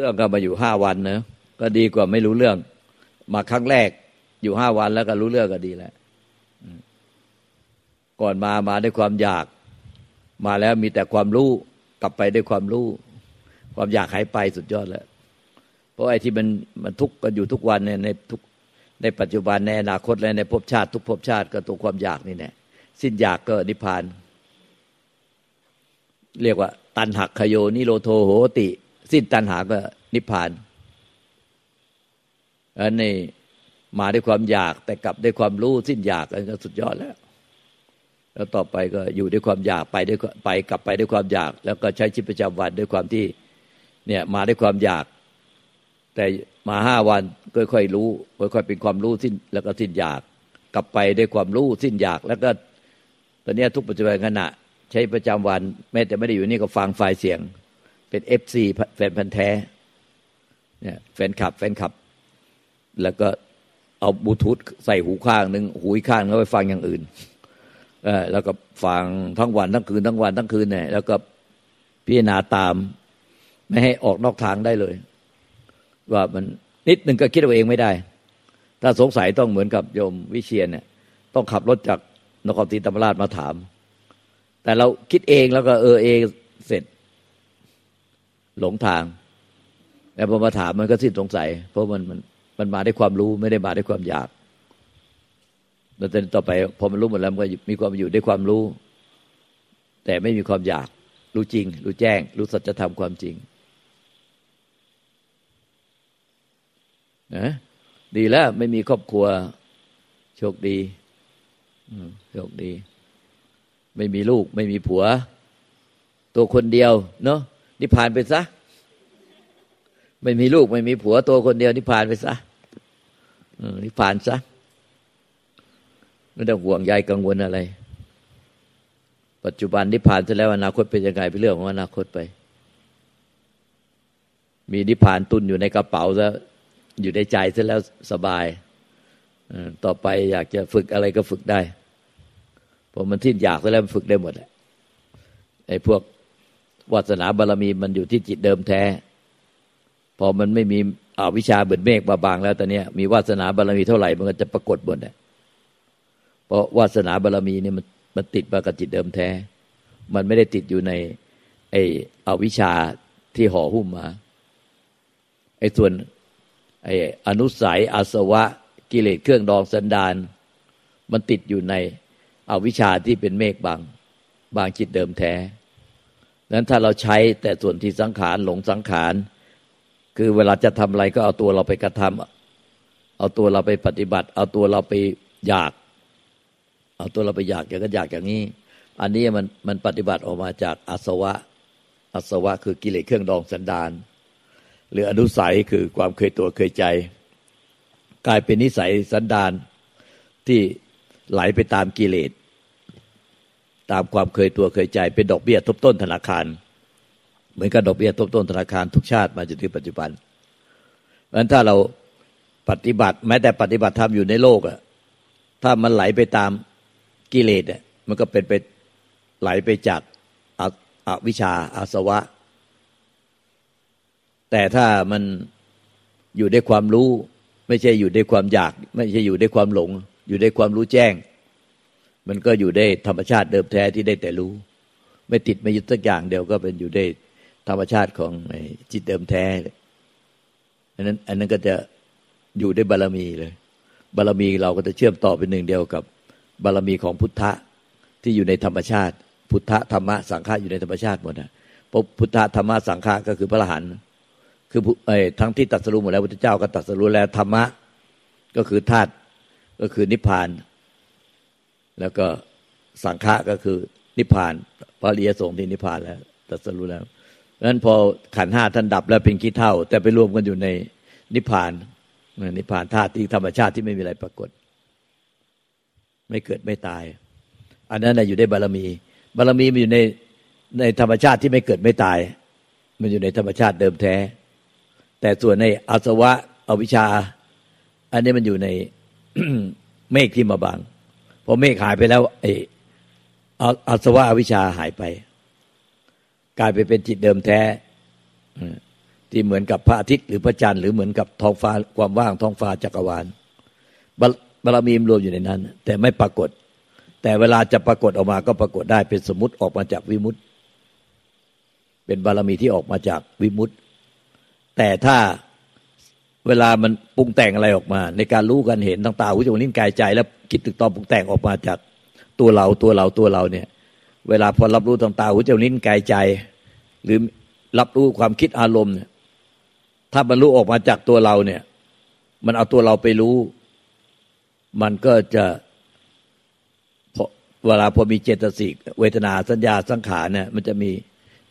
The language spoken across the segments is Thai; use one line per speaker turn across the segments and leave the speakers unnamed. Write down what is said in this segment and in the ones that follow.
รื่องก็มาอยู่ห้าวันเนะก็ดีกว่าไม่รู้เรื่อง มาครั้งแรกอยู่ห้าวันแล้วก็รู้เรื่องก็ดีแล้วก่อนมามาด้วยความอยาก มาแล้วมีแต่ความรู้ กลับไปด้วยความรู้ ความอยากหายไปสุดยอดแล้ว เพราะไอ้ที่มันมันทุกข์กันอยู่ทุกวันเนี่ยในทุกในปัจจุบันในอนาคตและในภพชาติ ทุกภพชาติก็ตัวความอยากนี่แน่สิ้นอยากก็นิพพาน เรียกว่า ตันหักขโยนิโรโทโหติ สิ้นตัณหาก็นิพพานอันนี้มาด้วยความอยากแต่กลับด้วยความรู้สิ้นอยากอันก็สุดยอดแล้ว แล้วต่อไปก็อยู่ด้วยความอยากไปด้วยไปกลับไปด้วยความอยาก แล้วก็ใช้ชีวิตประจำวันด้วยความที่ เนี่ยมาด้วยความอยาก แต่มาห้าวันค่อยๆรู้ ค่อยๆเป็นความรู้สิ้นแล้วก็สิ้นอยาก กลับไปด้วยความรู้สิ้นอยาก แล้วก็ ตอนนี้ทุกปัจจุบันขณะ ใช้ประจำวันแม้แต่ไม่ได้อยู่นี่ก็ฟังไฟล์เสียง เป็น FC แฟนพันธุ์แท้เนี่ยแฟนคลับแฟนคลับ แล้วก็เอาบลูทูธใส่หูข้างหนึ่งหูอีกข้างแล้วไปฟังอย่างอื่นเออแล้วก็ฟังทั้งวันทั้งคืนทั้งวันทั้งคืนเนี่ยแล้วก็พิจารณาตาม ไม่ให้ออกนอกทางได้เลย ว่ามันนิดหนึ่งก็คิดเอาเองไม่ได้ ถ้าสงสัยต้องเหมือนกับโยมวิเชียนเนี่ย ต้องขับรถจากนครศรีธรรมราชมาถาม แต่เราคิดเองแล้วก็เออเองเสร็จ หลงทางแต่พอมาถามมันก็สิ้นสงสัย เพราะมันมันมันมาด้วยความรู้ไม่ได้มาด้วยความอยากแล้วต่อไปพอมันรู้หมดแล้วมันก็มีความอยู่ด้วยความรู้ แต่ไม่มีความอยาก รู้จริง รู้แจ้ง รู้สัจธรรมความจริง นะดีแล้วไม่มีครอบครัว โชคดีโชคดี ไม่มีลูก ไม่มีผัว ตัวคนเดียว เนาะนิพพานไปซะ ไม่มีลูก ไม่มีผัว ตัวคนเดียวนิพพานไปซะนิพพานซะไม่ต้องห่วงใยกังวลอะไร ปัจจุบันนิพพานจะแล้วอนาคตเป็นยังไงเป็นเรื่องของอนาคตไป มีนิพพานตุนอยู่ในกระเป๋าแล้ว อยู่ในใจซะแล้วสบายต่อไปอยากจะฝึกอะไรก็ฝึกได้พอมันทิ้นอยากซะแล้วฝึกได้หมดแหละไอ้พวกวาสนาบารรมีมันอยู่ที่จิตเดิมแท้ พอมันไม่มีอวิชาเบิดเมฆบาบางแล้วตอนนี้มีวาสนาบารรมีเท่าไหร่มันก็จะปรากฏบนเนี่ยเพราะวาสนาบารรมีเนี่ยมันมันติดมากับจิตเดิมแท้ มันไม่ได้ติดอยู่ใน ไอ้อวิชาที่ห่อหุ้มมาไอ้ส่วน ไอ้อนุสัยอาสวะ กิเลสเครื่องดองสันดานมันติดอยู่ในอวิชชาที่เป็นเมฆบางบางจิตเดิมแท้นั้นถ้าเราใช้แต่ส่วนที่สังขารหลงสังขาร คือเวลาจะทำอะไรก็เอาตัวเราไปกระทำเอาตัวเราไปปฏิบัติ เอาตัวเราไปอยาก เอาตัวเราไปอยากอย่างก็อยากอย่างนี้ อันนี้มันมันปฏิบัติออกมาจากอาสวะอาสวะคือกิเลสเครื่องดองสันดาน หรืออนุสัยคือความเคยตัวเคยใจ กลายเป็นนิสัยสันดานที่ไหลไปตามกิเลส ตามความเคยตัวเคยใจ เป็นดอกเบี้ยทบต้นธนาคาร เหมือนกับดอกเบี้ยทบต้นธนาคารทุกชาติมาจนถึงปัจจุบันเพราะฉะนั้นถ้าเราปฏิบัติ แม้แต่ปฏิบัติธรรมอยู่ในโลกอะถ้ามันไหลไปตามกิเลสเนี่ยมันก็เป็นไปไหลไปจากอวิชชาอาสวะ แต่ถ้ามันอยู่ด้วยความรู้ ไม่ใช่อยู่ด้วยความอยาก ไม่ใช่อยู่ด้วยความหลง อยู่ด้วยความรู้แจ้ง มันก็อยู่ได้ธรรมชาติเดิมแท้ที่ได้แต่รู้ ไม่ติดไม่ยึดสักอย่างเดียวก็เป็นอยู่ได้ธรรมชาติของจิตเดิมแท้อันนั้น อันนั้นก็จะอยู่ได้บารมีเลย บารมีเราก็จะเชื่อมต่อเป็นหนึ่งเดียวกับบารมีของพุทธะที่อยู่ในธรรมชาติ พุทธะธรรมะสังฆะอยู่ในธรรมชาติหมดนะพราะพุทธะธรรมะสังฆะก็คือพระอรหันต์ คือไอ้ทั้งที่ตัดสรุปหมดแล้วพุทธเจ้าก็ตัดสรุปแล้วธรรมะ ก็คือธาตุก็คือนิพพาน แล้วก็สังฆะก็คือนิพพานพระริยสงฆ์ที่นิพพานแล้วตัดสรู้แล้วนั้นพอขันห้าท่านดับแล้วเป็นขี้เท่า แต่ไปรวมกันอยู่ในนิพพานนิพพานธาตุที่ธรรมชาติที่ไม่มีอะไรปรากฏ ไม่เกิดไม่ตาย อันนั้นอยู่ได้บารมี บารมีมันอยู่ในในธรรมชาติที่ไม่เกิดไม่ตาย มันอยู่ในธรรมชาติเดิมแท้ แต่ส่วนในอาสวะอวิชชา อันนี้มันอยู่ในเมฆที่มาบังพอเมฆหายไปแล้วไออาสวะอวิชชาหายไป กลายไปเป็นจิตเดิมแท้ที่เหมือนกับพระอาทิตย์หรือพระจันทร์หรือเหมือนกับท้องฟ้าความว่างท้องฟ้าจักรวาลบารมีมรวมอยู่ในนั้น แต่ไม่ปรากฏ แต่เวลาจะปรากฏออกมาก็ปรากฏได้เป็นสมมติออกมาจากวิมุตติ เป็นบารมีที่ออกมาจากวิมุตติ แต่ถ้าเวลามันปรุงแต่งอะไรออกมา ในการรู้กันเห็นต่างตาหูจมูกลิ้นกายใจ แล้วคิดตึกตอนปรุงแต่งออกมาจากตัวเราตัวเราตัวเราเนี่ย เวลาพอรับรู้ต่างตาหูจมูกลิ้นกายใจ หรือรับรู้ความคิดอารมณ์เนี่ยถ้ามันรู้ออกมาจากตัวเราเนี่ย มันเอาตัวเราไปรู้ มันก็จะเวลาพอมีเจตสิกเวทนาสัญญาสังขารเนี่ยมันจะมี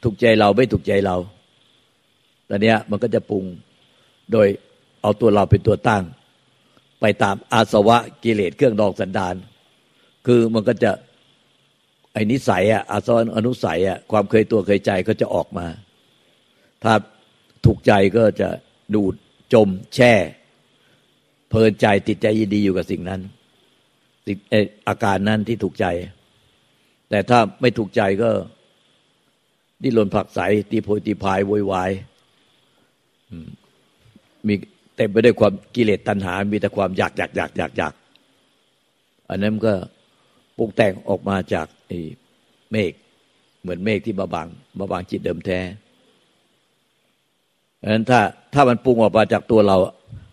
ถูกใจเราไม่ถูกใจเรา ตอนนี้มันก็จะปรุงโดยเอาตัวเราเป็นตัวตั้ง ไปตามอาสวะกิเลสเครื่องดองสันดาน คือมันก็จะไอ้นิสัยอะอาสวะอนุสัยอะความเคยตัวเคยใจก็จะออกมา ถ้าถูกใจก็จะดูดจมแช่ เพลินใจติดใจยินดีอยู่กับสิ่งนั้นอาการนั้นที่ถูกใจ แต่ถ้าไม่ถูกใจก็ดิ้นรนผักใสตีโพยตีพายโวยวาย มีเต็มไปด้วยความกิเลสตัณหา มีแต่ความอยากอยากอยากอยากอยากอันนั้นก็ปรุงแต่งออกมาจากเมฆเหมือนเมฆที่มาบังมาบังจิตเดิมแท้ดังนั้นถ้าถ้ามันปรุงออกมาจากตัวเรา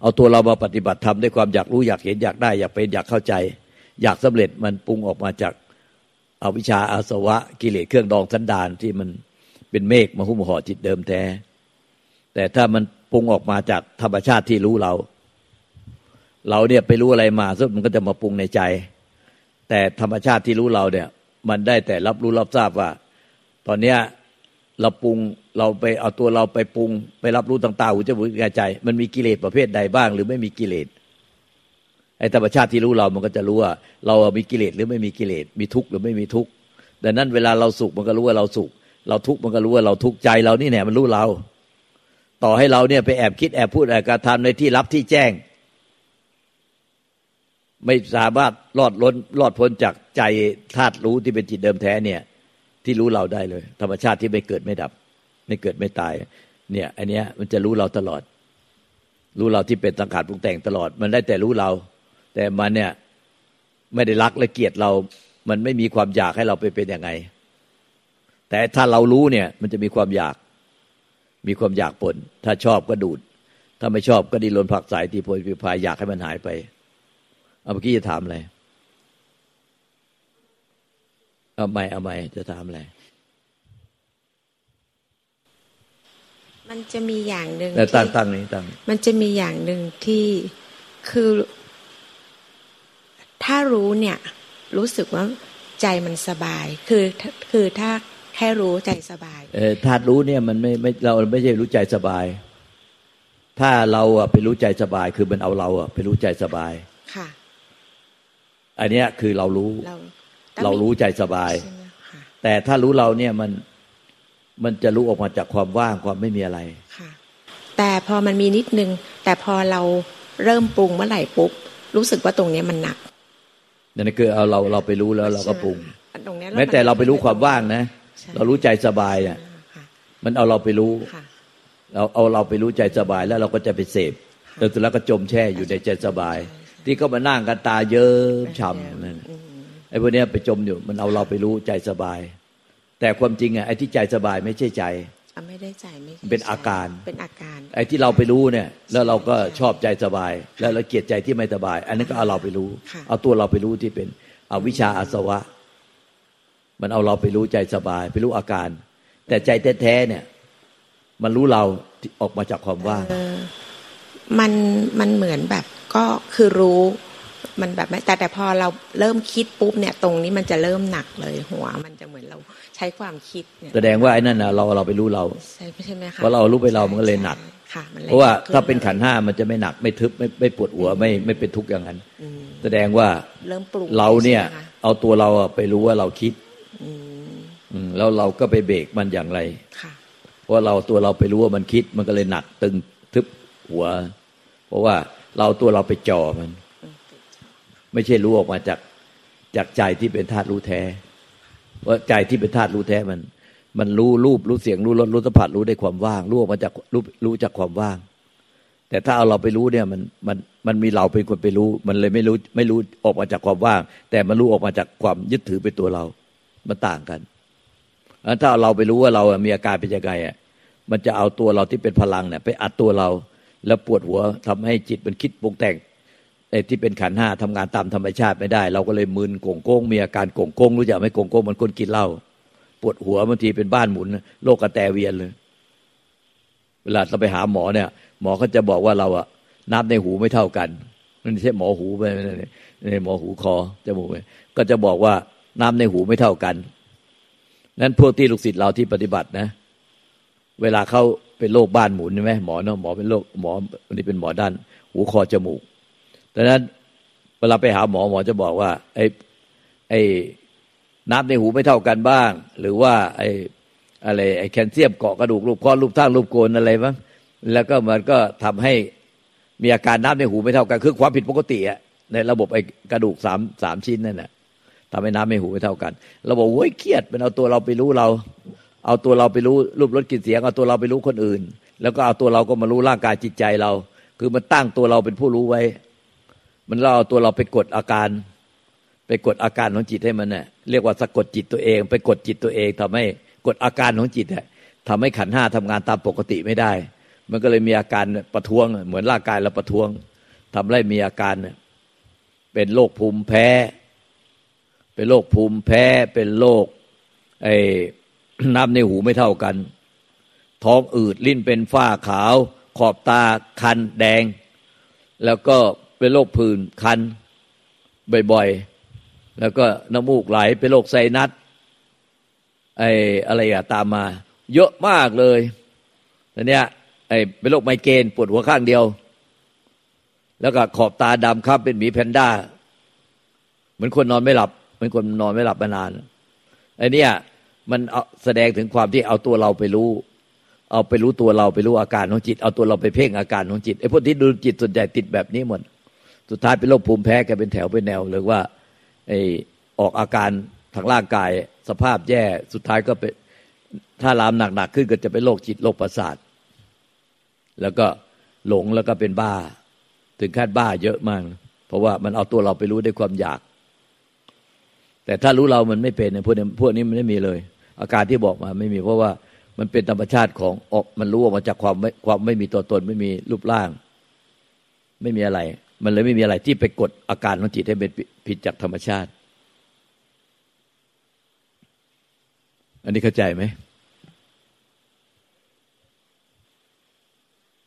เอาตัวเรามาปฏิบัติทำด้วยความอยากรู้อยากเห็นอยากได้ อยากเป็นอยากเข้าใจ อยากสำเร็จมันปรุงออกมาจากอาวิชชาอาสวะ กิเลสเครื่องดองสันดานที่มันเป็นเมฆมาหุ้มห่อจิตเดิมแท้ แต่ถ้ามันปรุงออกมาจากธรรมชาติที่รู้เรา เราเนี่ยไปรู้อะไรมาซึ่งมันก็จะมาปรุงในใจ แต่ธรรมชาติที่รู้เราเนี่ย มันได้แต่รับรู้รับทราบว่า ตอนเนี้ยเราปรุงเราไปเอาตัวเราไปปรุง ไปรับรู้ต่างๆหูจมูกกายใจ มันมีกิเลสประเภทใดบ้าง หรือไม่มีกิเลสไอ้ธรรมชาติที่รู้เรามันก็จะรู้ว่า เรามีกิเลสหรือไม่มีกิเลสมีทุกข์หรือไม่มีทุกข์ดังนั้นเวลาเราสุขมันก็รู้ว่าเราสุข เราทุกข์มันก็รู้ว่าเราทุกข์ใจเรานี่แน่มันรู้เรา ต่อให้เราเนี่ยไปแอบคิดแอบพูดแอบกระทำในที่รับที่แจ้ง ไม่สามารถรอดล้นรอดพ้นจากใจธาตุรู้ที่เป็นจิตเดิมแท้เนี่ย ที่รู้เราได้เลย ธรรมชาติที่ไม่เกิดไม่ดับ ไม่เกิดไม่ตาย เนี่ยอันเนี้ยมันจะรู้เราตลอด รู้เราที่เป็นสังขารปรุงแต่งตลอด มันได้แต่รู้เรา แต่มันเนี่ยไม่ได้รักและเกลียดเรา มันไม่มีความอยากให้เราไปเป็นยังไง แต่ถ้าเรารู้เนี่ย มันจะมีความอยาก มีความอยากปนถ้าชอบก็ดูด ถ้าไม่ชอบก็ดีลนผักสายตีโพยพิพายอยากให้มันหายไป เอาเมื่อกี้จะถามอะไรเอาไม่เอาไม่จะถามอะไร
มันจะมีอย่างหนึ่ง
แต่ตั้งตั้งนี้ตั้ง
มันจะมีอย่างหนึ่งที่คือ ถ้ารู้เนี่ย รู้สึกว่าใจมันสบาย คือคือถ้า แค่รู้ใจสบาย
เออถ้ารู้เนี่ยมันไม่ไม่เราไม่ใช่รู้ใจสบาย ถ้าเราอะไปรู้ใจสบาย คือมันเอาเราอะไปรู้ใจสบาย
ค่ะ
อันเนี้ยคือเรารู้ เรารู้ใจสบาย แต่ถ้ารู้เราเนี่ยมันมันจะรู้ออกมาจากความว่างความไม่มีอะไร
ค่ะ แต่พอมันมีนิดนึง แต่พอเราเริ่มปรุงเมื่อไหร่ปุ๊บรู้สึกว่าตรงนี้มันหนัก
นั่นคือเอาเราเราไปรู้แล้วเราก็ปรุงแม้แต่เราไปรู้ความว่างนะ เรารู้ใจสบายเนี่ยมันเอาเราไปรู้เราเอาเราไปรู้ใจสบายแล้วเราก็จะไปเสพแต่สุดแล้วก็จมแช่อยู่ในใจสบาย ที่ก็มานั่งกันตาเยิ้มฉ่ำนั่นไอ้พวกนี้ไปจมอยู่มันเอาเราไปรู้ใจสบาย แต่ความจริงอะไอ้ที่ใจสบายไม่ใช่ใจ
ไม่ได้ใจไม่
เป็นอาการ
เป็นอาการ
ไอ้ที่เราไปรู้เนี่ย แล้วเราก็ชอบใจสบาย แล้วเราเกลียดใจที่ไม่สบาย อันนี้ก็เอาเราไปรู้ เอาตัวเราไปรู้ที่เป็นเอาวิชาอาสวะ มันเอาเราไปรู้ใจสบาย ไปรู้อาการ แต่ใจแท้ๆเนี่ย มันรู้เราออกมาจากความว่าง
มันมันเหมือนแบบก็คือรู้มันแบบไม่แต่แต่พอเราเริ่มคิดปุ๊บเนี่ย ตรงนี้มันจะเริ่มหนักเลยหัว มันจะเหมือนเราใช้ความคิดเนี่ย
แสดงว่าไอ้นั่นนะเราเราไปรู้เรา
ใช่ใช่ไหมคะ
เพราะเรารู้ไปเรามันก็เลยหนักเพราะว่าถ้าเป็นขันห้ามันจะไม่หนักไม่ทึบไม่ไม่ปวดหัวไม่ไม่เป็นทุกข์อย่างนั้นแสดงว่า
เริ่มปรุง
เราเนี่ย เอาตัวเราไปรู้ว่าเราคิด แล้วเราก็ไปเบรกมันอย่างไรเพราะเราตัวเราไปรู้ว่ามันคิดมันก็เลยหนักตึงทึบหัว เพราะว่าเราตัวเราไปจ่อมัน ไม่ใช่รู้ออกมาจากจากใจที่เป็นธาตุรู้แท้ว่าใจที่เป็นธาตุรู้แท้มัน มันรู้รูปรู้เสียงรู้รสรู้สัมผัสรู้ได้ความว่าง รู้ออกมาจากรู้รู้จากความว่าง แต่ถ้าเอาเราไปรู้เนี่ยมันมันมันมีเราเป็นคนไปรู้ มันเลยไม่รู้ไม่รู้ออกมาจากความว่าง แต่มันรู้ออกมาจากความยึดถือเป็นตัวเรา มันต่างกันถ้าเราไปรู้ว่าเรามีอาการเป็นยังไงอะมันจะเอาตัวเราที่เป็นพลังเนี่ยไปอัดตัวเรา แล้วปวดหัวทำให้จิตมันคิดปรุงแต่งไอ้ที่เป็นขันห้าทำงานตามธรรมชาติไม่ได้ เราก็เลยมึนโก่งโก้งมีอาการโก่งโก้งรู้จักไหมโก่งโก้งมันคนกินเหล้าปวดหัวบางทีเป็นบ้านหมุน โรคกระแตเวียนเลย เวลาเราไปหาหมอเนี่ย หมอเขาจะบอกว่าเราอะน้ำในหูไม่เท่ากันนั่นไม่ใช่หมอหูไปนี่หมอหูคอจมูกก็จะบอกว่า น้ำในหูไม่เท่ากันนั้นพวกที่ลูกศิษย์เราที่ปฏิบัตินะ เวลาเขาเป็นโรคบ้านหมุนใช่ไหมหมอเนาะหมอเป็นโรคหมอวันนี้เป็นหมอด้าน หูคอจมูกดังนั้นเวลาไปหาหมอหมอจะบอกว่า ไอ้ไอ้น้ำในหูไม่เท่ากันบ้าง หรือว่า ไอ้อะไรไอ้แคลเซียมเกาะกระดูกรูปข้อรูปท่ารูปโกนอะไรบ้างแล้วก็มันก็ทำให้มีอาการน้ำในหูไม่เท่ากัน คือความผิดปกติอะในระบบไอ้กระดูกสามสามชิ้นนั่นแหละ ทำให้น้ำในหูไม่เท่ากัน เราบอกโอ้ยเครียดเป็นเอาตัวเราไปรู้เรา เอาตัวเราไปรู้รูปรสกลิ่นเสียงเอาตัวเราไปรู้คนอื่น แล้วก็เอาตัวเราก็มารู้ร่างกายจิตใจเรา คือมันตั้งตัวเราเป็นผู้รู้ไว้ มันเราเอาตัวเราไปกดอาการ ไปกดอาการของจิตให้มันเนี่ยเรียกว่าสะกดจิตตัวเอง ไปกดจิตตัวเองทำให้กดอาการของจิตเนี่ยทำให้ขันห้าทำงานตามปกติไม่ได้ มันก็เลยมีอาการประท้วง เหมือนร่างกายเราประท้วงทำให้มีอาการเป็นโรคภูมิแพ้ เป็นโรคภูมิแพ้เป็นโรคไอ้น้ำในหูไม่เท่ากัน ท้องอืดลิ้นเป็นฝ้าขาว ขอบตาคันแดง แล้วก็เป็นโรคผื่นคันบ่อยๆ แล้วก็น้ำมูกไหลเป็นโรคไซนัสไอ้อะไรอะตามมา เยอะมากเลยแต่เนี้ยไอ้เป็นโรคไมเกรนปวดหัวข้างเดียว แล้วก็ขอบตาดำครับเป็นหมีแพนด้า เหมือนคนนอนไม่หลับ เหมือนคนนอนไม่หลับมานานไอ้นี่มันแสดงถึงความที่เอาตัวเราไปรู้ เอาไปรู้ตัวเราไปรู้อาการของจิต เอาตัวเราไปเพ่งอาการของจิตไอ้พวกที่ดูจิตส่วนใหญ่ติดแบบนี้หมดสุดท้ายเป็นโรคภูมิแพ้แกเป็นแถวเป็นแนวหรือว่าไอ้ออกอาการทางร่างกายสภาพแย่สุดท้ายก็เป็นถ้าลามหนักๆขึ้นก็จะเป็นโรคจิตโรคประสาท แล้วก็หลงแล้วก็เป็นบ้า ถึงขั้นบ้าเยอะมาก เพราะว่ามันเอาตัวเราไปรู้ด้วยความอยาก แต่ถ้ารู้เรามันไม่เป็นพวกนี้พวกนี้มันไม่มีเลย อาการที่บอกมาไม่มีเพราะว่ามันเป็นธรรมชาติของออกมันรู้ออกมาจากความไม่ความไม่มีตัวตนไม่มีรูปร่าง ไม่มีอะไร มันเลยไม่มีอะไรที่ไปกดอาการของจิตให้เป็นผิดจากธรรมชาติ อันนี้เข้าใจไหม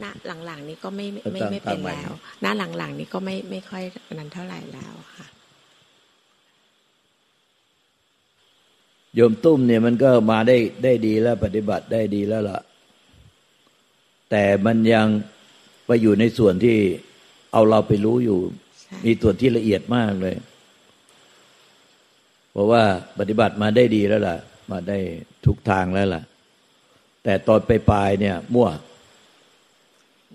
ณหลังๆนี้ก็ไม่ไม่ไม่เป็นแล้วณหลังๆนี้ก็ไม่ไม่ค่อยนั้นเท่าไหร่แล้วค่ะ
โยมตุ้มเนี่ยมันก็มาได้ได้ดีแล้วปฏิบัติได้ดีแล้วล่ะ แต่มันยังไปอยู่ในส่วนที่เอาเราไปรู้อยู่ มีส่วนที่ละเอียดมากเลย เพราะว่าปฏิบัติมาได้ดีแล้วล่ะ มาได้ทุกทางแล้วล่ะ แต่ตอนไปปลายเนี่ย มั่ว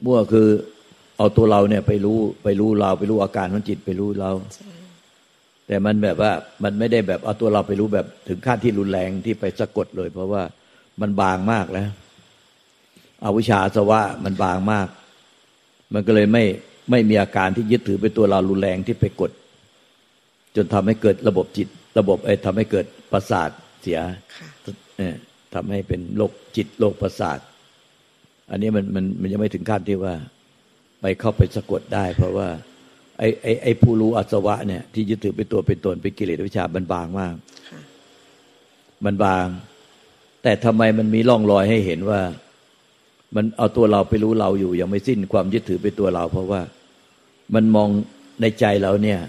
มั่วคือเอาตัวเราเนี่ยไปรู้ไปรู้เราไปรู้อาการของจิตไปรู้เรา แต่มันแบบว่ามันไม่ได้แบบเอาตัวเราไปรู้แบบถึงขั้นที่รุนแรงที่ไปสะกดเลย เพราะว่ามันบางมากแล้วอวิชชาสวะมันบางมาก มันก็เลยไม่ไม่มีอาการที่ยึดถือเป็นตัวเรารุนแรงที่ไปกด จนทำให้เกิดระบบจิต ระบบไอ้ทำให้เกิดประสาทเสียเนี่ยทำให้เป็นโรคจิตโรคประสาท อันนี้มันมันมันยังไม่ถึงขั้นที่ว่า ไปเข้าไปสะกดได้ เพราะว่า ไอ้ไอ้ไอ้ผู้รู้อัศวะเนี่ยที่ยึดถือเป็นตัวเป็นตนเป็นกิเลสวิชามันบางมากมันบาง แต่ทำไมมันมีร่องรอยให้เห็นว่า มันเอาตัวเราไปรู้เราอยู่ยังไม่สิ้นความยึดถือเป็นตัวเรา เพราะว่ามันมองในใจเราเนี่ย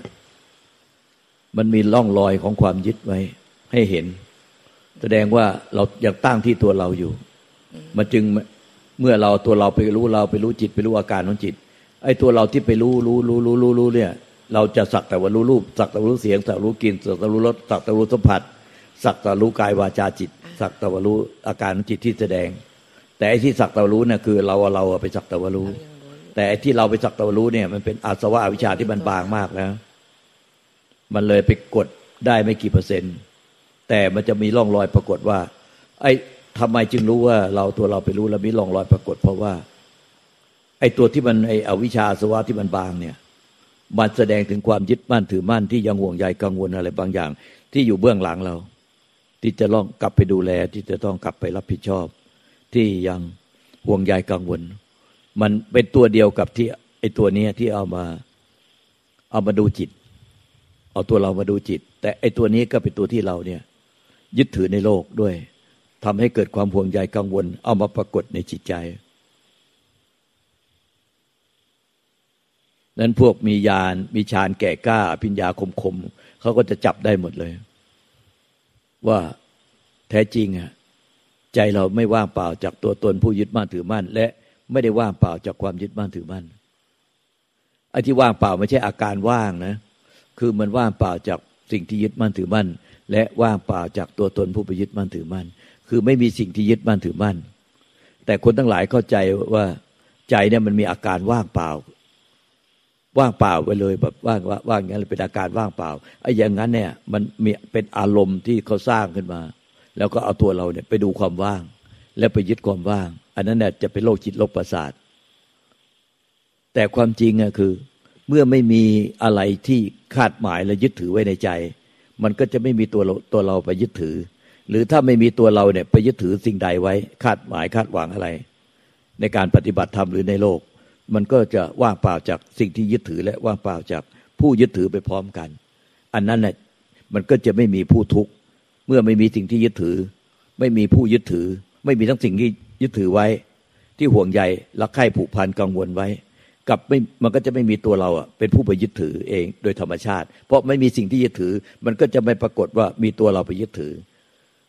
มันมีร่องรอยของความยึดไว้ ให้เห็น แสดงว่าเราอยากตั้งที่ตัวเราอยู่ มันจึงเมื่อเราตัวเราไปรู้เราไปรู้จิตไปรู้อาการของจิต ไอ้ตัวเราที่ไปรู้รู้รู้รู้รู้รู้เนี่ย เราจะสักแต่ว่ารู้รูปสักแต่ว่ารู้เสียงสักรู้กลิ่นสักแต่รู้รสสักแต่รู้สัมผัส สักแต่รู้กายวาจาจิต สักแต่ว่ารู้อาการจิตที่แสดง แต่ไอ้ที่สักแตะรู้น่ะคือเราเราไปสักแตะวรู้
เรารู้
แต่ไอ้ที่เราไปสักแตะวรู้เนี่ย มันเป็นอาสวะอวิชชาที่มันบางมากแล้ว มันเลยไปกดได้ไม่กี่เปอร์เซ็นต์ แต่มันจะมีร่องรอยปรากฏว่า ไอ้ทำไมจึงรู้ว่าเราตัวเราไปรู้แล้วมีร่องรอยปรากฏ เพราะว่า อ้ตัวที่มันไอ้อวิชาสวะที่มันบางเนี่ยมันแสดงถึงความยึดมั่นถือมั่นที่ยังห่วงใยกังวลอะไรบางอย่าง ที่อยู่เบื้องหลังเรา ที่จะต้องกลับไปดูแลที่จะต้องกลับไปรับผิดชอบ ที่ยังห่วงใยกังวล มันเป็นตัวเดียวกับที่ไอ้ตัวเนี้ยที่เอามาเอามาดูจิต เอาตัวเรามาดูจิต แต่ไอ้ตัวนี้ก็เป็นตัวที่เราเนี่ยยึดถือในโลกด้วยทำให้เกิดความห่วงใยกังวล เอามาปรากฏในจิตใจ นั้นพวกมียานมีฌานแก่กล้าอภิญญาคมคมเขาก็จะจับได้หมดเลย ว่าแท้จริงอะใจเราไม่ว่างเปล่าจากตัวตนผู้ยึดมั่นถือมั่น และไม่ได้ว่างเปล่าจากความยึดมั่นถือมั่นไอ้ที่ว่างเปล่าไม่ใช่อาการว่างนะ คือมันว่างเปล่าจากสิ่งที่ยึดมั่นถือมั่น และว่างเปล่าจากตัวตนผู้ไปยึดมั่นถือมั่น คือไม่มีสิ่งที่ยึดมั่นถือมั่น แต่คนทั้งหลายเข้าใจว่าใจเนี่ยมันมีอาการว่างเปล่า ว่างเปล่าไปเลยแบบว่างว่างว่างอย่างนั้นเป็นอาการว่างเปล่าไอ้อย่างนั้นเนี่ยมันมีเป็นอารมณ์ที่เขาสร้างขึ้นมา แล้วก็เอาตัวเราเนี่ยไปดูความว่าง แล้วไปยึดความว่าง อันนั้นเนี่ยจะเป็นโรคจิตโรคประสาท แต่ความจริงอะคือ เมื่อไม่มีอะไรที่คาดหมายและยึดถือไว้ในใจ มันก็จะไม่มีตัวเราตัวเราไปยึดถือ หรือถ้าไม่มีตัวเราเนี่ยไปยึดถือสิ่งใดไว้ คาดหมายคาดหวังอะไร ในการปฏิบัติธรรมหรือในโลก มันก็จะว่างเปล่าจากสิ่งที่ยึดถือและว่างเปล่าจากผู้ยึดถือไปพร้อมกัน อันนั้นน่ะมันก็จะไม่มีผู้ทุกข์เมื่อไม่มีสิ่งที่ยึดถือ ไม่มีผู้ยึดถือ ไม่มีทั้งสิ่งที่ยึดถือไว้ ที่ห่วงใยรักใคร่ผูกพันกังวลไว้ กับไม่มันก็จะไม่มีตัวเราอะเป็นผู้ไปยึดถือเองโดยธรรมชาติ เพราะไม่มีสิ่งที่ยึดถือ มันก็จะไม่ปรากฏว่ามีตัวเราไปยึดถือ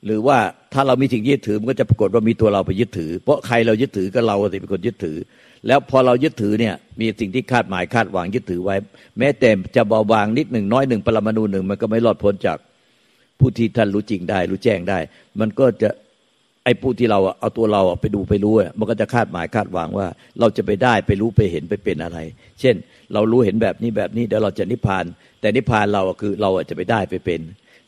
หรือว่าถ้าเรามีสิ่งยึดถือมันก็จะปรากฏว่ามีตัวเราไปยึดถือ เพราะใครเรายึดถือก็เราสิเป็นคนยึดถือ แล้วพอเรายึดถือเนี่ยมีสิ่งที่คาดหมายคาดหวังยึดถือไว้ แม้แต่จะเบาบางนิดหนึ่งน้อยหนึ่งปรมาณูหนึ่งมันก็ไม่รอดพ้นจากผู้ที่ท่านรู้จริงได้ รู้แจ้งได้ มันก็จะไอ้ผู้ที่เราเอาตัวเราไปดูไปรู้มันก็จะคาดหมายคาดหวังว่า เราจะไปได้ไปรู้ไปเห็นไปเป็นอะไร เช่น เรารู้เห็นแบบนี้แบบนี้เดี๋ยวเราจะนิพพาน แต่นิพพานเราคือเราจะไปได้ไปเป็น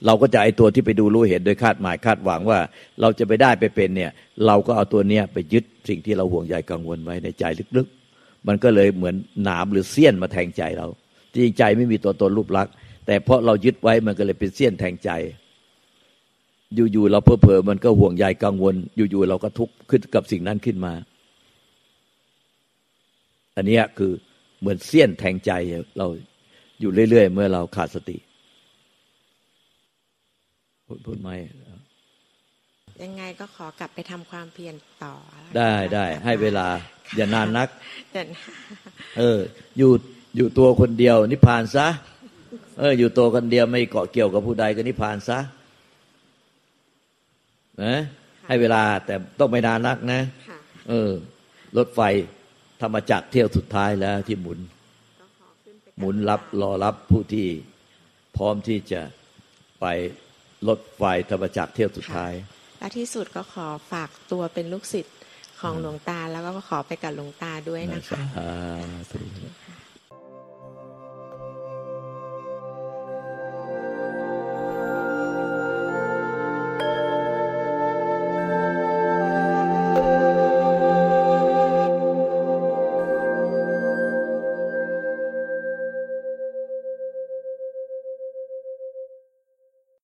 เราก็จะไอตัวที่ไปดูรู้เห็นโดยคาดหมายคาดหวังว่า เราจะไปได้ไปเป็นเนี่ย เราก็เอาตัวเนี้ยไปยึดสิ่งที่เราห่วงใยกังวลไว้ในใจลึกๆ มันก็เลยเหมือนหนามหรือเสี้ยนมาแทงใจเรา จริงใจไม่มีตัวตนรูปลักษณ์แต่เพราะเรายึดไว้มันก็เลยเป็นเสี้ยนแทงใจ อยู่ๆเราเพอเพอมันก็ห่วงใยกังวล อยู่ๆเราก็ทุกข์ขึ้นกับสิ่งนั้นขึ้นมา อันเนี้ยคือเหมือนเสี้ยนแทงใจเราอยู่เรื่อยๆ เมื่อเราขาดสติ พูดพูดไม่
ยังไงก็ขอกลับไปทำความเพียรต่อ
ได้ได้ ให้เวลา อย่านานนัก
เดี๋ยวนะ
เออ อยู่อยู่ตัวคนเดียว นิพพานซะเออ อยู่ตัวคนเดียวไม่เกาะเกี่ยวกับผู้ใดก็นิพพานซะนะให้เวลาแต่ต้องไม่นานนักนะ
ค่ะ
เออ รถไฟธรรมจักรเที่ยวสุดท้ายแล้วที่หมุน
ก็ขอขึ้นไป
หมุนรับรอรับผู้ที่พร้อมที่จะไป รถไฟธรรมจักรเที่ยวสุดท้าย
และที่สุดก็ขอฝากตัวเป็นลูกศิษย์ของหลวงตาแล้วก็ขอไปกับหลวงตาด้วยนะคะ
สาธุ